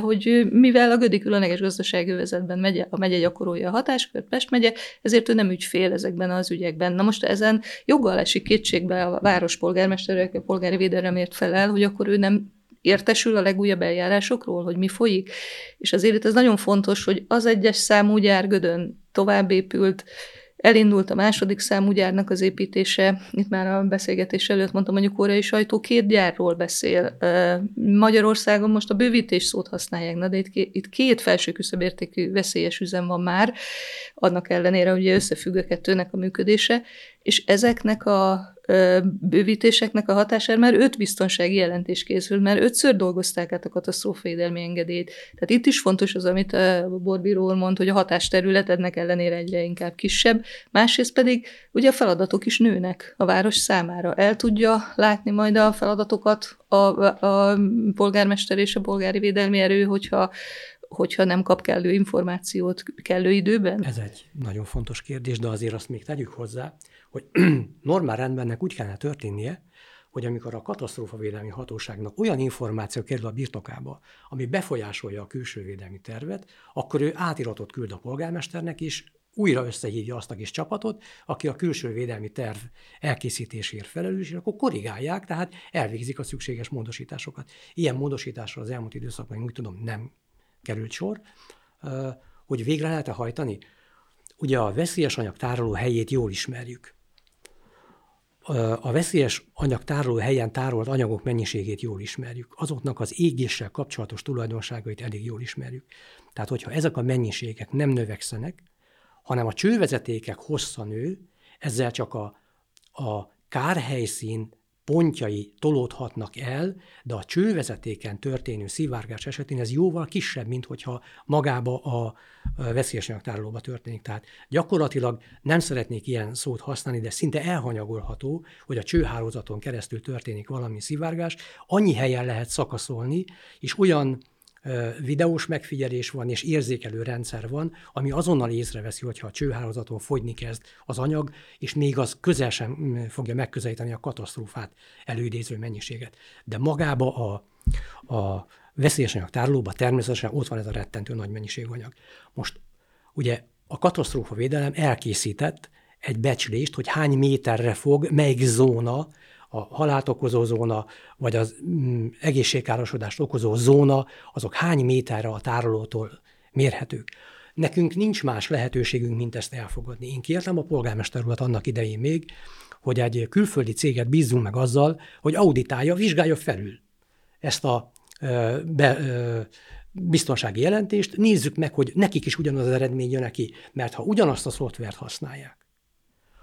hogy mivel a Gödi különleges gazdasági övezetben megye, a megye gyakorolja a hatáskört, Pest megye, ezért ő nem ügyfél ezekben az ügyekben. Na most ezen joggal esik kétségbe a város polgármester, a polgári védelemért felel, hogy akkor ő nem értesül a legújabb eljárásokról, hogy mi folyik. És azért itt ez nagyon fontos, hogy az egyes számú gyár Gödön tovább épült, Elindult a második számú gyárnak az építése. Itt már a beszélgetés előtt mondtam, hogy a koreai sajtó két gyárról beszél. Magyarországon most a bővítés szót használják, na, de itt két felső küszöbértékű veszélyes üzem van már, annak ellenére, hogy összefügg a kettőnek a működése, és ezeknek a bővítéseknek a hatására már öt biztonsági jelentés készült, mert ötször dolgozták át a katasztrófavédelmi engedélyt. Tehát itt is fontos az, amit a Borbíró mond, hogy a hatásterület ennek ellenére egyre inkább kisebb, másrészt pedig ugye a feladatok is nőnek a város számára. El tudja látni majd a feladatokat a, a polgármester és a polgári védelmi erő, hogyha hogyha nem kap kellő információt kellő időben? Ez egy nagyon fontos kérdés, de azért azt még tegyük hozzá, hogy [clears throat] normál rendbennek úgy kellene történnie, hogy amikor a katasztrófavédelmi hatóságnak olyan információ kerül a birtokába, ami befolyásolja a külső védelmi tervet, akkor ő átiratot küld a polgármesternek, és újra összehívja azt a kis csapatot, aki a külső védelmi terv elkészítésért felelős, és akkor korrigálják, tehát elvégzik a szükséges módosításokat. Ilyen módosításra az elmúlt időszakban, úgy tudom, nem került sor, hogy végre lehet-e hajtani. Ugye a veszélyes anyag tároló helyét jól ismerjük a veszélyes anyag tároló helyen tárolt anyagok mennyiségét jól ismerjük. Azoknak az égéssel kapcsolatos tulajdonságait elég jól ismerjük. Tehát, hogyha ezek a mennyiségek nem növekszenek, hanem a csővezetékek hossza nő, ezzel csak a, a kárhelyszín pontjai tolódhatnak el, de a csővezetéken történő szivárgás esetén ez jóval kisebb, mint hogyha magába a veszélyes anyagtárolóba történik. Tehát gyakorlatilag nem szeretnék ilyen szót használni, de szinte elhanyagolható, hogy a csőhálózaton keresztül történik valami szivárgás, annyi helyen lehet szakaszolni, és olyan videós megfigyelés van, és érzékelő rendszer van, ami azonnal észreveszi, hogyha a csőhálózaton fogyni kezd az anyag, és még az közel sem mm, fogja megközelíteni a katasztrófát előidéző mennyiséget. De magába a, a veszélyes anyag tárolóba természetesen ott van ez a rettentő nagy mennyiségű anyag. Most ugye a katasztrófa védelem elkészített egy becslést, hogy hány méterre fog, melyik zóna a halált okozó zóna, vagy az mm, egészségkárosodást okozó zóna, azok hány méterre a tárolótól mérhetők. Nekünk nincs más lehetőségünk, mint ezt elfogadni. Én kértem a polgármester urat annak idején még, hogy egy külföldi céget bízzunk meg azzal, hogy auditálja, vizsgálja felül ezt a be, biztonsági jelentést, nézzük meg, hogy nekik is ugyanaz az eredmény jön neki, mert ha ugyanazt a szoftvert használják,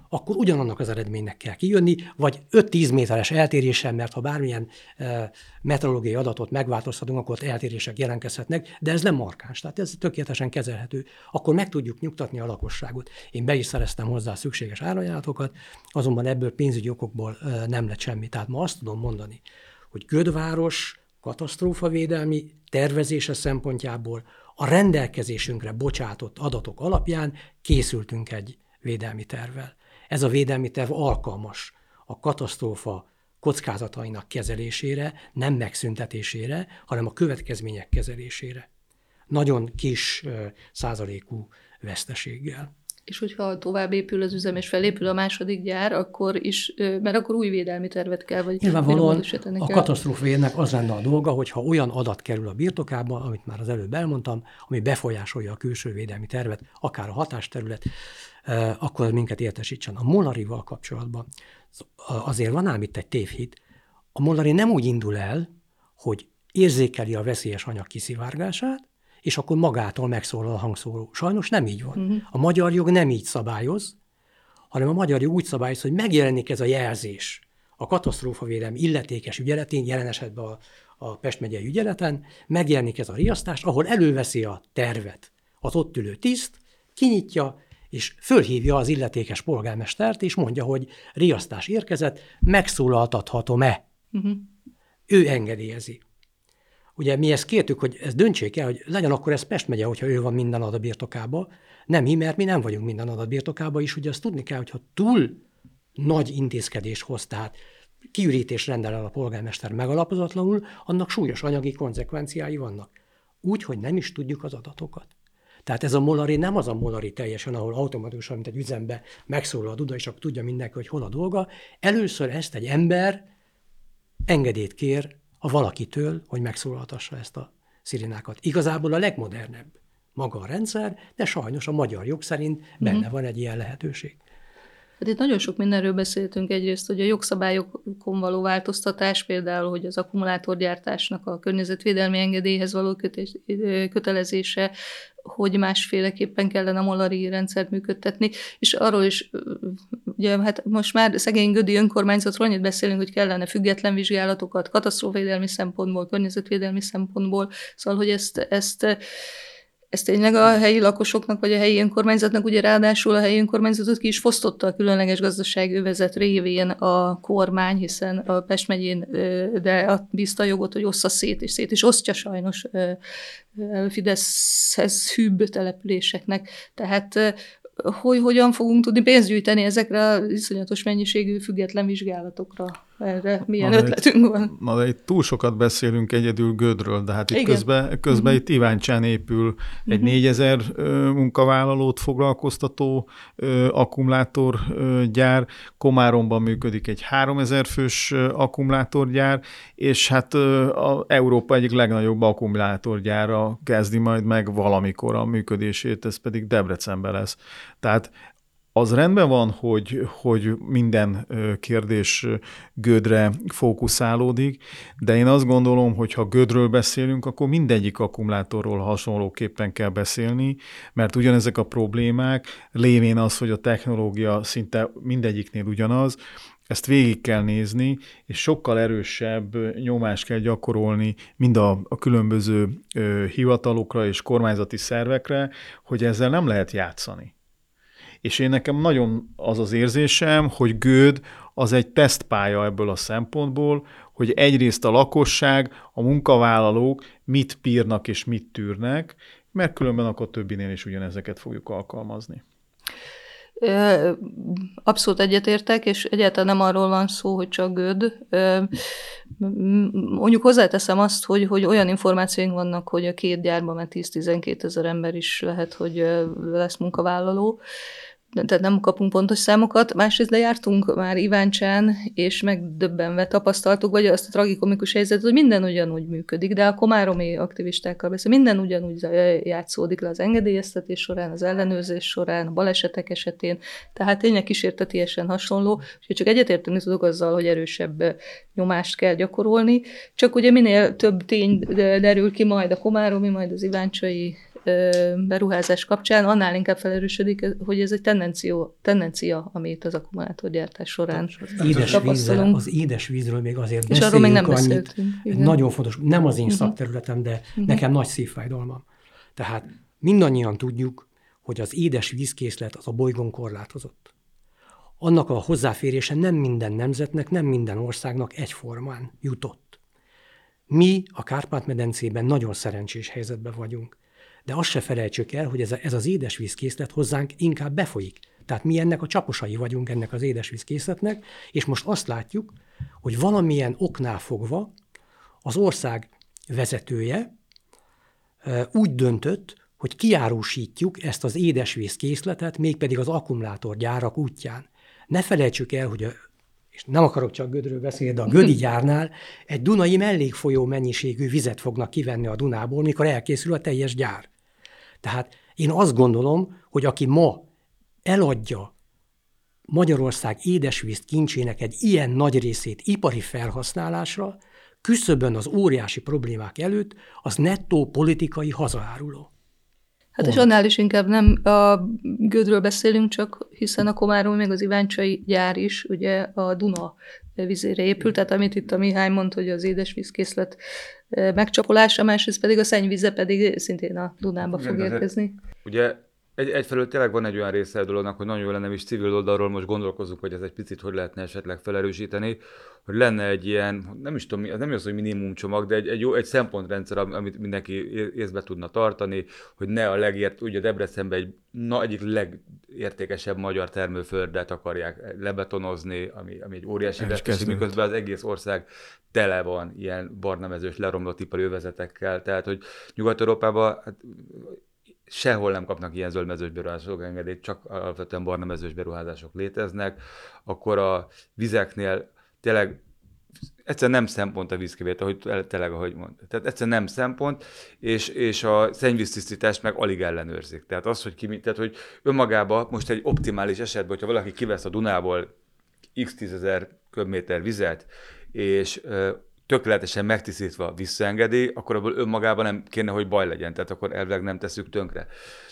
akkor ugyanannak az eredménynek kell kijönni, vagy 5-10 méteres eltérésen, mert ha bármilyen e, meteorológiai adatot megváltoztatunk, akkor ott eltérések jelentkezhetnek, de ez nem markáns, tehát ez tökéletesen kezelhető. Akkor meg tudjuk nyugtatni a lakosságot. Én be is szereztem hozzá szükséges árajánlatokat, azonban ebből pénzügyi okokból nem lett semmi. Tehát ma azt tudom mondani, hogy Gödváros katasztrófavédelmi tervezése szempontjából a rendelkezésünkre bocsátott adatok alapján készültünk egy védelmi tervvel. Ez a védelmi terv alkalmas a katasztrófa kockázatainak kezelésére, nem megszüntetésére, hanem a következmények kezelésére. Nagyon kis százalékú veszteséggel. És hogyha tovább épül az üzem, és felépül a második gyár, akkor is, mert akkor új védelmi tervet kell, vagy Nyilvánvalóan a katasztrófének az lenne a dolga, hogyha olyan adat kerül a birtokába, amit már az előbb elmondtam, ami befolyásolja a külső védelmi tervet, akár a hatásterület, akkor minket értesítsen. A Molarival kapcsolatban azért van ám itt egy tévhit. A Molari nem úgy indul el, hogy érzékeli a veszélyes anyag kiszivárgását, és akkor magától megszólal a hangszóró. Sajnos nem így van. Uh-huh. A magyar jog nem így szabályoz, hanem a magyar jog úgy szabályoz, hogy megjelenik ez a jelzés a katasztrófavédelmi illetékes ügyeletén, jelen esetben a, a Pest megyei ügyeleten, megjelenik ez a riasztás, ahol előveszi a tervet az ott ülő tiszt, kinyitja, és fölhívja az illetékes polgármestert, és mondja, hogy riasztás érkezett, megszólaltathatom-e. Uh-huh. Ő engedélyezi. Ugye mi ezt kértük, hogy ezt döntsék el, hogy legyen akkor ez Pest megye, hogyha ő van minden adat birtokába. Nem mi, mert mi nem vagyunk minden adat birtokába, és ugye azt tudni kell, hogyha túl nagy intézkedés hoz, tehát kiürítés rendel el a polgármester megalapozatlanul, annak súlyos anyagi konzekvenciái vannak. Úgy, hogy nem is tudjuk az adatokat. Tehát ez a molari nem az a molari teljesen, ahol automatikusan, mint egy üzembe megszólal a duda, és akkor tudja mindenki, hogy hol a dolga. Először ezt egy ember engedélyt kér a valakitől, hogy megszólaltassa ezt a szirénákat. Igazából a legmodernebb maga a rendszer, de sajnos a magyar jog szerint benne uh-huh. van egy ilyen lehetőség. Hát itt nagyon sok mindenről beszéltünk egyrészt, hogy a jogszabályokon való változtatás, például, hogy az akkumulátorgyártásnak a környezetvédelmi engedélyhez való kötelezése, hogy másféleképpen kellene a molari rendszert működtetni, és arról is Ugye hát most már szegény Gödi önkormányzatról annyit beszélünk, hogy kellene független vizsgálatokat, katasztrófavédelmi szempontból, környezetvédelmi szempontból, szóval, hogy ezt, ezt ez tényleg a helyi lakosoknak, vagy a helyi önkormányzatnak, ugye ráadásul a helyi önkormányzatot ki is fosztotta a különleges gazdasági övezet révén a kormány, hiszen a Pest megyén de bízta a jogot, hogy ossza szét, és szét is osztja sajnos Fideszhez hűbb településeknek. Tehát hogy hogyan fogunk tudni pénzt gyűjteni ezekre a iszonyatos mennyiségű független vizsgálatokra? Erre milyen na, ötletünk itt, van? Na de itt túl sokat beszélünk egyedül Gödről, de hát itt Igen. közben, közben uh-huh. itt Iváncsán épül egy uh-huh. 4000 munkavállalót foglalkoztató akkumulátorgyár, Komáromban működik egy 3000 fős akkumulátorgyár, és hát a Európa egyik legnagyobb akkumulátorgyára kezdi majd meg valamikor a működését, ez pedig Debrecenben lesz. Tehát az rendben van, hogy, hogy minden kérdés gödre fókuszálódik, de én azt gondolom, hogy ha gödről beszélünk, akkor mindegyik akkumulátorról hasonlóképpen kell beszélni, mert ugyanezek a problémák, lévén az, hogy a technológia szinte mindegyiknél ugyanaz, ezt végig kell nézni, és sokkal erősebb nyomást kell gyakorolni mind a, a különböző ö, hivatalokra és kormányzati szervekre, hogy ezzel nem lehet játszani. És én nekem nagyon az az érzésem, hogy Gőd az egy tesztpálya ebből a szempontból, hogy egyrészt a lakosság, a munkavállalók mit pírnak és mit tűrnek, mert különben akkor többinél is ugyanezeket fogjuk alkalmazni. Abszolút egyetértek, és egyáltalán nem arról van szó, hogy csak göd. Mondjuk hozzáteszem azt, hogy, hogy olyan információink vannak, hogy a két gyárban már 10-12 ezer ember is lehet, hogy lesz munkavállaló, tehát nem kapunk pontos számokat. Másrészt de jártunk már Iváncsán, és megdöbbenve tapasztaltuk, vagy azt a tragikomikus helyzetet, hogy minden ugyanúgy működik, de a komáromi aktivistákkal beszél, minden ugyanúgy játszódik le az engedélyeztetés során, az ellenőrzés során, a balesetek esetén, tehát tényleg kísértetiesen hasonló, és csak egyetérteni tudok azzal, hogy erősebb nyomást kell gyakorolni, csak ugye minél több tény derül ki majd a komáromi, majd az iváncsai beruházás kapcsán annál inkább felerősödik, hogy ez egy tendenció, tendencia, amit az akkumulátorgyártás során édes tapasztalunk. az édes vízről még azért És arról még nem annyit, beszéltünk. Igen. Nagyon fontos, nem az én uh-huh. szakterületem, de uh-huh. nekem nagy szívfájdalmam. Tehát mindannyian tudjuk, hogy az édes vízkészlet az a bolygón korlátozott. Annak a hozzáférése nem minden nemzetnek, nem minden országnak egyformán jutott. Mi a Kárpát-medencében nagyon szerencsés helyzetben vagyunk de azt se felejtsük el, hogy ez, a, ez az édesvízkészlet hozzánk inkább befolyik. Tehát mi ennek a csaposai vagyunk ennek az édesvízkészletnek, és most azt látjuk, hogy valamilyen oknál fogva az ország vezetője úgy döntött, hogy kiárusítjuk ezt az édesvízkészletet, mégpedig az akkumulátorgyárak útján. Ne felejtsük el, hogy a és nem akarok csak Gödről beszélni, de a Gödi [laughs] gyárnál egy Dunai mellékfolyó mennyiségű vizet fognak kivenni a Dunából, mikor elkészül a teljes gyár. Tehát én azt gondolom, hogy aki ma eladja Magyarország édesvíz kincsének egy ilyen nagy részét ipari felhasználásra, küszöbön az óriási problémák előtt, az nettó politikai hazaáruló. Hát és annál is inkább nem a Gödről beszélünk csak, hiszen a Komárom még az Iváncsai gyár is ugye a Duna vizére épült, tehát amit itt a Mihály mondta, hogy az édesvízkészlet megcsapolása, másrészt pedig a szennyvíze pedig szintén a Dunába fog érkezni. Ugye egy, egyfelől tényleg van egy olyan része a dolognak, hogy nagyon jó lenne is civil oldalról most gondolkozunk, hogy ez egy picit hogy lehetne esetleg felerősíteni, hogy lenne egy ilyen, nem is tudom, nem az, hogy minimum csomag, de egy, egy, jó, egy szempontrendszer, amit mindenki észbe tudna tartani, hogy ne a legért, ugye Debrecenben egy na, egyik legértékesebb magyar termőföldet akarják lebetonozni, ami, ami egy óriási veszteség, miközben az egész ország tele van ilyen barnamezős, leromlott ipari övezetekkel, tehát hogy Nyugat-Európában hát, sehol nem kapnak ilyen zöldmezős beruházások engedélyt, csak alapvetően barnamezős beruházások léteznek, akkor a vizeknél tényleg egyszerűen nem szempont a vízkivétel, hogy tényleg, ahogy mond. Tehát egyszerűen nem szempont, és, és a szennyvíztisztítást meg alig ellenőrzik. Tehát az, hogy, ki, tehát, hogy önmagában most egy optimális esetben, hogyha valaki kivesz a Dunából x tízezer köbméter vizet, és tökéletesen megtisztítva visszaengedi, akkor abból önmagában nem kéne, hogy baj legyen, tehát akkor elvileg nem tesszük tönkre.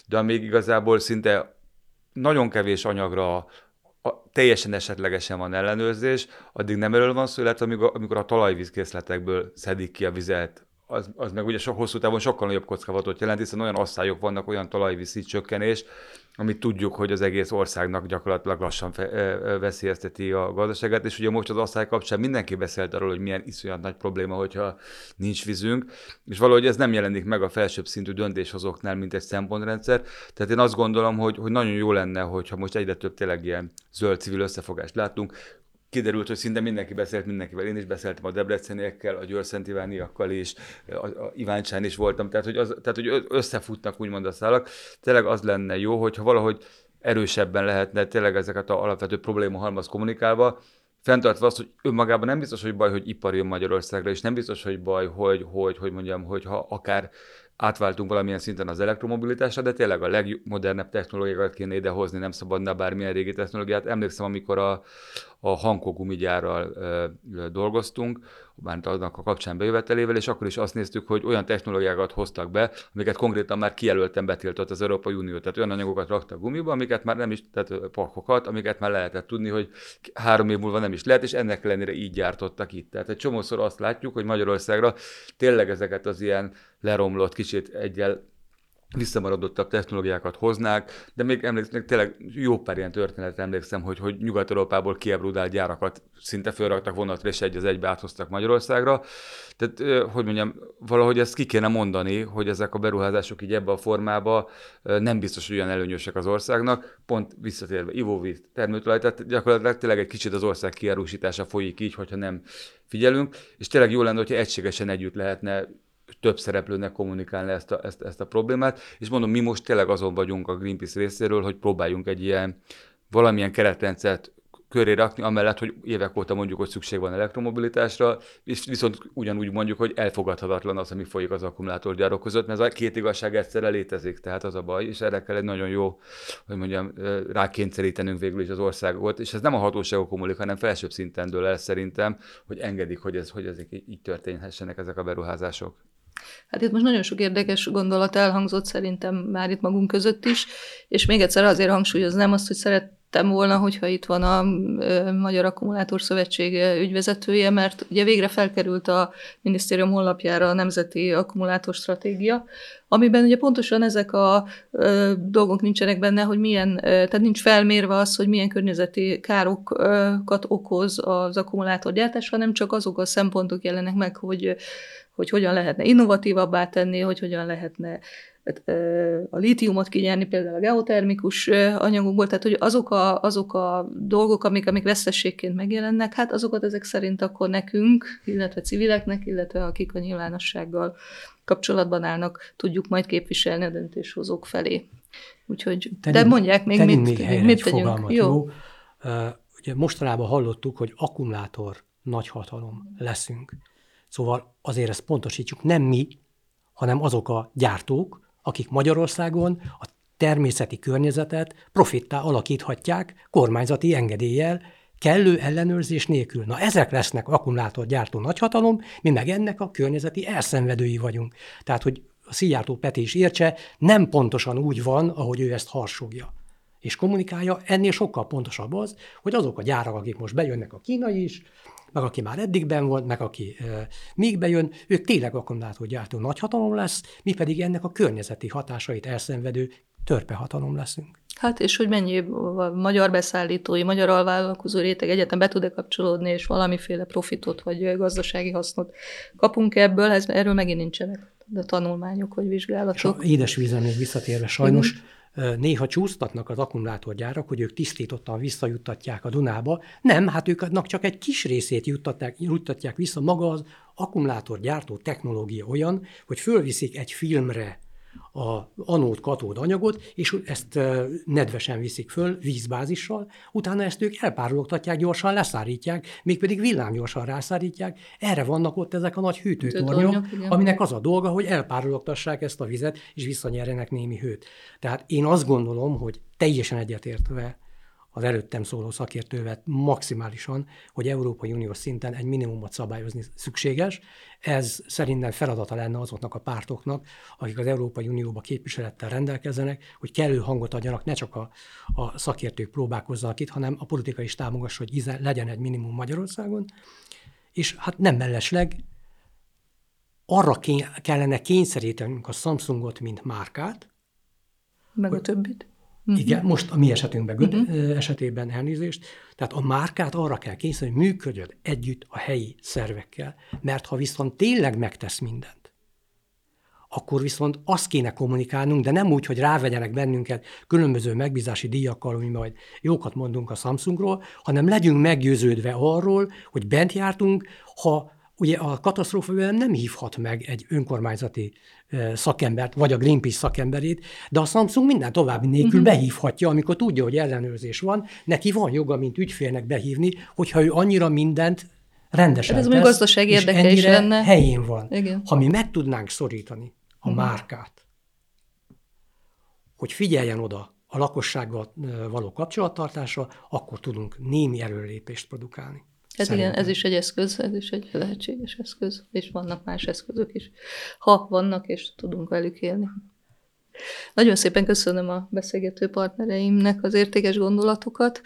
De még igazából szinte nagyon kevés anyagra a, teljesen esetlegesen van ellenőrzés, addig nem erről van szó, illetve amikor, amikor a talajvízkészletekből szedik ki a vizet, az, az meg ugye sok hosszú távon sokkal nagyobb kockávatot jelent, hiszen olyan asszályok vannak, olyan talajvízi csökkenés, amit tudjuk, hogy az egész országnak gyakorlatilag lassan fe, veszélyezteti a gazdaságát, és ugye most az asszály kapcsán mindenki beszélt arról, hogy milyen iszonyat nagy probléma, hogyha nincs vízünk, és valahogy ez nem jelenik meg a felsőbb szintű döntéshozóknál, mint egy szempontrendszer. Tehát én azt gondolom, hogy, hogy nagyon jó lenne, hogyha most egyre több tényleg ilyen zöld civil összefogást látunk, kiderült, hogy szinte mindenki beszélt mindenkivel. Én is beszéltem a debreceniekkel, a győrszentivániakkal is, a, a Iváncsán is voltam, tehát hogy, az, tehát hogy összefutnak úgymond a szálak. Tényleg az lenne jó, hogyha valahogy erősebben lehetne tényleg ezeket a alapvető probléma halmaz kommunikálva, fenntartva azt, hogy önmagában nem biztos, hogy baj, hogy ipar jön Magyarországra, és nem biztos, hogy baj, hogy, hogy, hogy mondjam, hogy ha akár átváltunk valamilyen szinten az elektromobilitásra, de tényleg a legmodernebb technológiákat kéne idehozni, nem szabadna bármilyen régi technológiát. Emlékszem, amikor a, a Hanko gumigyárral ö, ö, dolgoztunk, már annak a kapcsán bejövetelével, és akkor is azt néztük, hogy olyan technológiákat hoztak be, amiket konkrétan már kijelölten betiltott az Európai Unió. Tehát olyan anyagokat raktak gumiba, amiket már nem is, tehát pakokat, amiket már lehetett tudni, hogy három év múlva nem is lehet, és ennek ellenére így gyártottak itt. Tehát egy csomószor azt látjuk, hogy Magyarországra tényleg ezeket az ilyen leromlott, kicsit egyel visszamaradottabb technológiákat hoznák, de még emlékszem, tényleg jó pár ilyen történet emlékszem, hogy, hogy Nyugat-Európából kiebrudált gyárakat szinte felraktak vonatra, és egy az egybe áthoztak Magyarországra. Tehát, hogy mondjam, valahogy ezt ki kéne mondani, hogy ezek a beruházások így ebbe a formába nem biztos, hogy olyan előnyösek az országnak, pont visszatérve ivóvíz, termőtalaj, tehát gyakorlatilag tényleg egy kicsit az ország kiárusítása folyik így, hogyha nem figyelünk, és tényleg jó lenne, hogyha egységesen együtt lehetne több szereplőnek kommunikálni ezt a, ezt, ezt a problémát, és mondom, mi most tényleg azon vagyunk a Greenpeace részéről, hogy próbáljunk egy ilyen valamilyen keretrendszert köré rakni, amellett, hogy évek óta mondjuk, hogy szükség van elektromobilitásra, és viszont ugyanúgy mondjuk, hogy elfogadhatatlan az, ami folyik az akkumulátorgyárok között, mert ez a két igazság egyszerre létezik, tehát az a baj, és erre kell egy nagyon jó, hogy mondjam, rákényszerítenünk végül is az országot, és ez nem a hatóságok kommunik, hanem felsőbb szinten dől el szerintem, hogy engedik, hogy, ez, hogy ezek így történhessenek ezek a beruházások. Hát itt most nagyon sok érdekes gondolat elhangzott szerintem már itt magunk között is, és még egyszer azért hangsúlyoznám azt, hogy szerettem volna, hogyha itt van a Magyar Akkumulátor Szövetség ügyvezetője, mert ugye végre felkerült a minisztérium honlapjára a Nemzeti Akkumulátor Stratégia, amiben ugye pontosan ezek a dolgok nincsenek benne, hogy milyen, tehát nincs felmérve az, hogy milyen környezeti károkat okoz az akkumulátorgyártás, hanem csak azok a szempontok jelenek meg, hogy hogy hogyan lehetne innovatívabbá tenni, hogy hogyan lehetne a lítiumot kinyerni például a geotermikus anyagokból, tehát hogy azok a, azok a dolgok, amik, amik veszességként megjelennek, hát azokat ezek szerint akkor nekünk, illetve civileknek, illetve akik a nyilvánossággal kapcsolatban állnak, tudjuk majd képviselni a döntéshozók felé. Úgyhogy, tegyünk, de mondják még, mit, még mit tegyünk. Jó. jó. Uh, ugye mostanában hallottuk, hogy akkumulátor nagyhatalom leszünk. Szóval azért ezt pontosítsuk, nem mi, hanem azok a gyártók, akik Magyarországon a természeti környezetet profittá alakíthatják kormányzati engedéllyel, kellő ellenőrzés nélkül. Na ezek lesznek akkumulátorgyártó nagyhatalom, mi meg ennek a környezeti elszenvedői vagyunk. Tehát, hogy a Szijjártó Peti is értse, nem pontosan úgy van, ahogy ő ezt harsogja és kommunikálja, ennél sokkal pontosabb az, hogy azok a gyárak, akik most bejönnek a kínai is, meg aki már eddig ben volt, meg aki e, még bejön, ők tényleg akkumulátorgyártó nagyhatalom lesz, mi pedig ennek a környezeti hatásait elszenvedő törpehatalom leszünk. Hát és hogy mennyi a magyar beszállítói, magyar alvállalkozó réteg egyetem be tud-e kapcsolódni, és valamiféle profitot vagy gazdasági hasznot kapunk ebből, ez, erről megint nincsenek de tanulmányok vagy vizsgálatok. És a édesvízen még visszatérve sajnos, Igen néha csúsztatnak az akkumulátorgyárak, hogy ők tisztítottan visszajuttatják a Dunába. Nem, hát ők adnak csak egy kis részét juttatják, juttatják vissza. Maga az akkumulátorgyártó technológia olyan, hogy fölviszik egy filmre a anód-katód anyagot, és ezt nedvesen viszik föl vízbázissal, utána ezt ők elpárologtatják, gyorsan leszárítják, mégpedig villámgyorsan rászárítják. Erre vannak ott ezek a nagy hűtőtornyok, aminek az a dolga, hogy elpárologtassák ezt a vizet, és visszanyerjenek némi hőt. Tehát én azt gondolom, hogy teljesen egyetértve az előttem szóló szakértővet maximálisan, hogy Európai Uniós szinten egy minimumot szabályozni szükséges. Ez szerintem feladata lenne azoknak a pártoknak, akik az Európai Unióba képviselettel rendelkezzenek, hogy kellő hangot adjanak, ne csak a, a szakértők próbálkozzanak itt, hanem a politika is támogassa, hogy legyen egy minimum Magyarországon. És hát nem mellesleg arra kellene kényszerítenünk a Samsungot, mint márkát, meg a többit. Uh-huh. Igen, most a mi esetünkben, uh-huh. esetében elnézést. Tehát a márkát arra kell kényszeríteni, hogy működjön együtt a helyi szervekkel. Mert ha viszont tényleg megtesz mindent, akkor viszont azt kéne kommunikálnunk, de nem úgy, hogy rávegyenek bennünket különböző megbízási díjakkal, ami majd jókat mondunk a Samsungról, hanem legyünk meggyőződve arról, hogy bent jártunk, ha Ugye a katasztrófa nem hívhat meg egy önkormányzati szakembert, vagy a Greenpeace szakemberét, de a Samsung minden további nélkül uh-huh. behívhatja, amikor tudja, hogy ellenőrzés van, neki van joga, mint ügyfélnek behívni, hogyha ő annyira mindent rendesen hát ez tesz, gazdaság érdeke is lenne. helyén van. Igen. Ha mi meg tudnánk szorítani a uh-huh. márkát, hogy figyeljen oda a lakossággal való kapcsolattartásra, akkor tudunk némi erőlépést produkálni. Ez Szerintem. igen, ez is egy eszköz, ez is egy lehetséges eszköz, és vannak más eszközök is, ha vannak, és tudunk velük élni. Nagyon szépen köszönöm a beszélgető partnereimnek az értékes gondolatokat,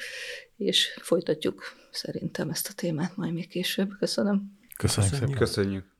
és folytatjuk szerintem ezt a témát majd még később. Köszönöm. Köszönjük. Köszönjük.